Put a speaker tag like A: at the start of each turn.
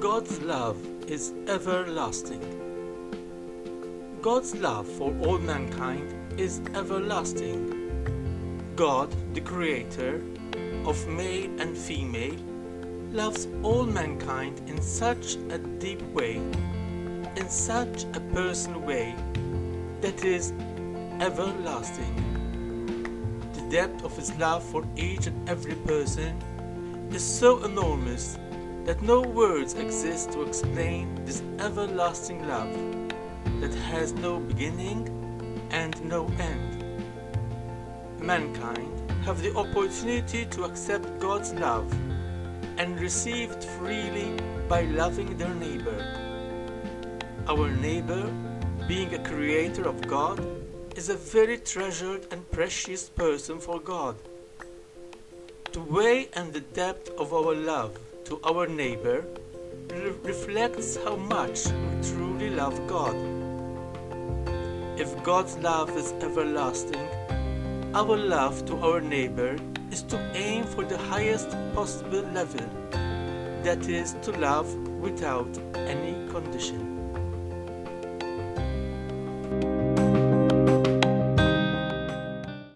A: God's love is everlasting. God's love for all mankind is everlasting. God, the Creator of male and female, loves all mankind in such a deep way, in such a personal way, that is everlasting. The depth of His love for each and every person is so enormous that no words exist to explain this everlasting love that has no beginning and no end. Mankind have the opportunity to accept God's love and receive it freely by loving their neighbor. Our neighbor, being a creator of God, is a very treasured and precious person for God. The way and the depth of our love to our neighbor re- reflects how much we truly love God. If God's love is everlasting, our love to our neighbor is to aim for the highest possible level, that is, to love without any condition.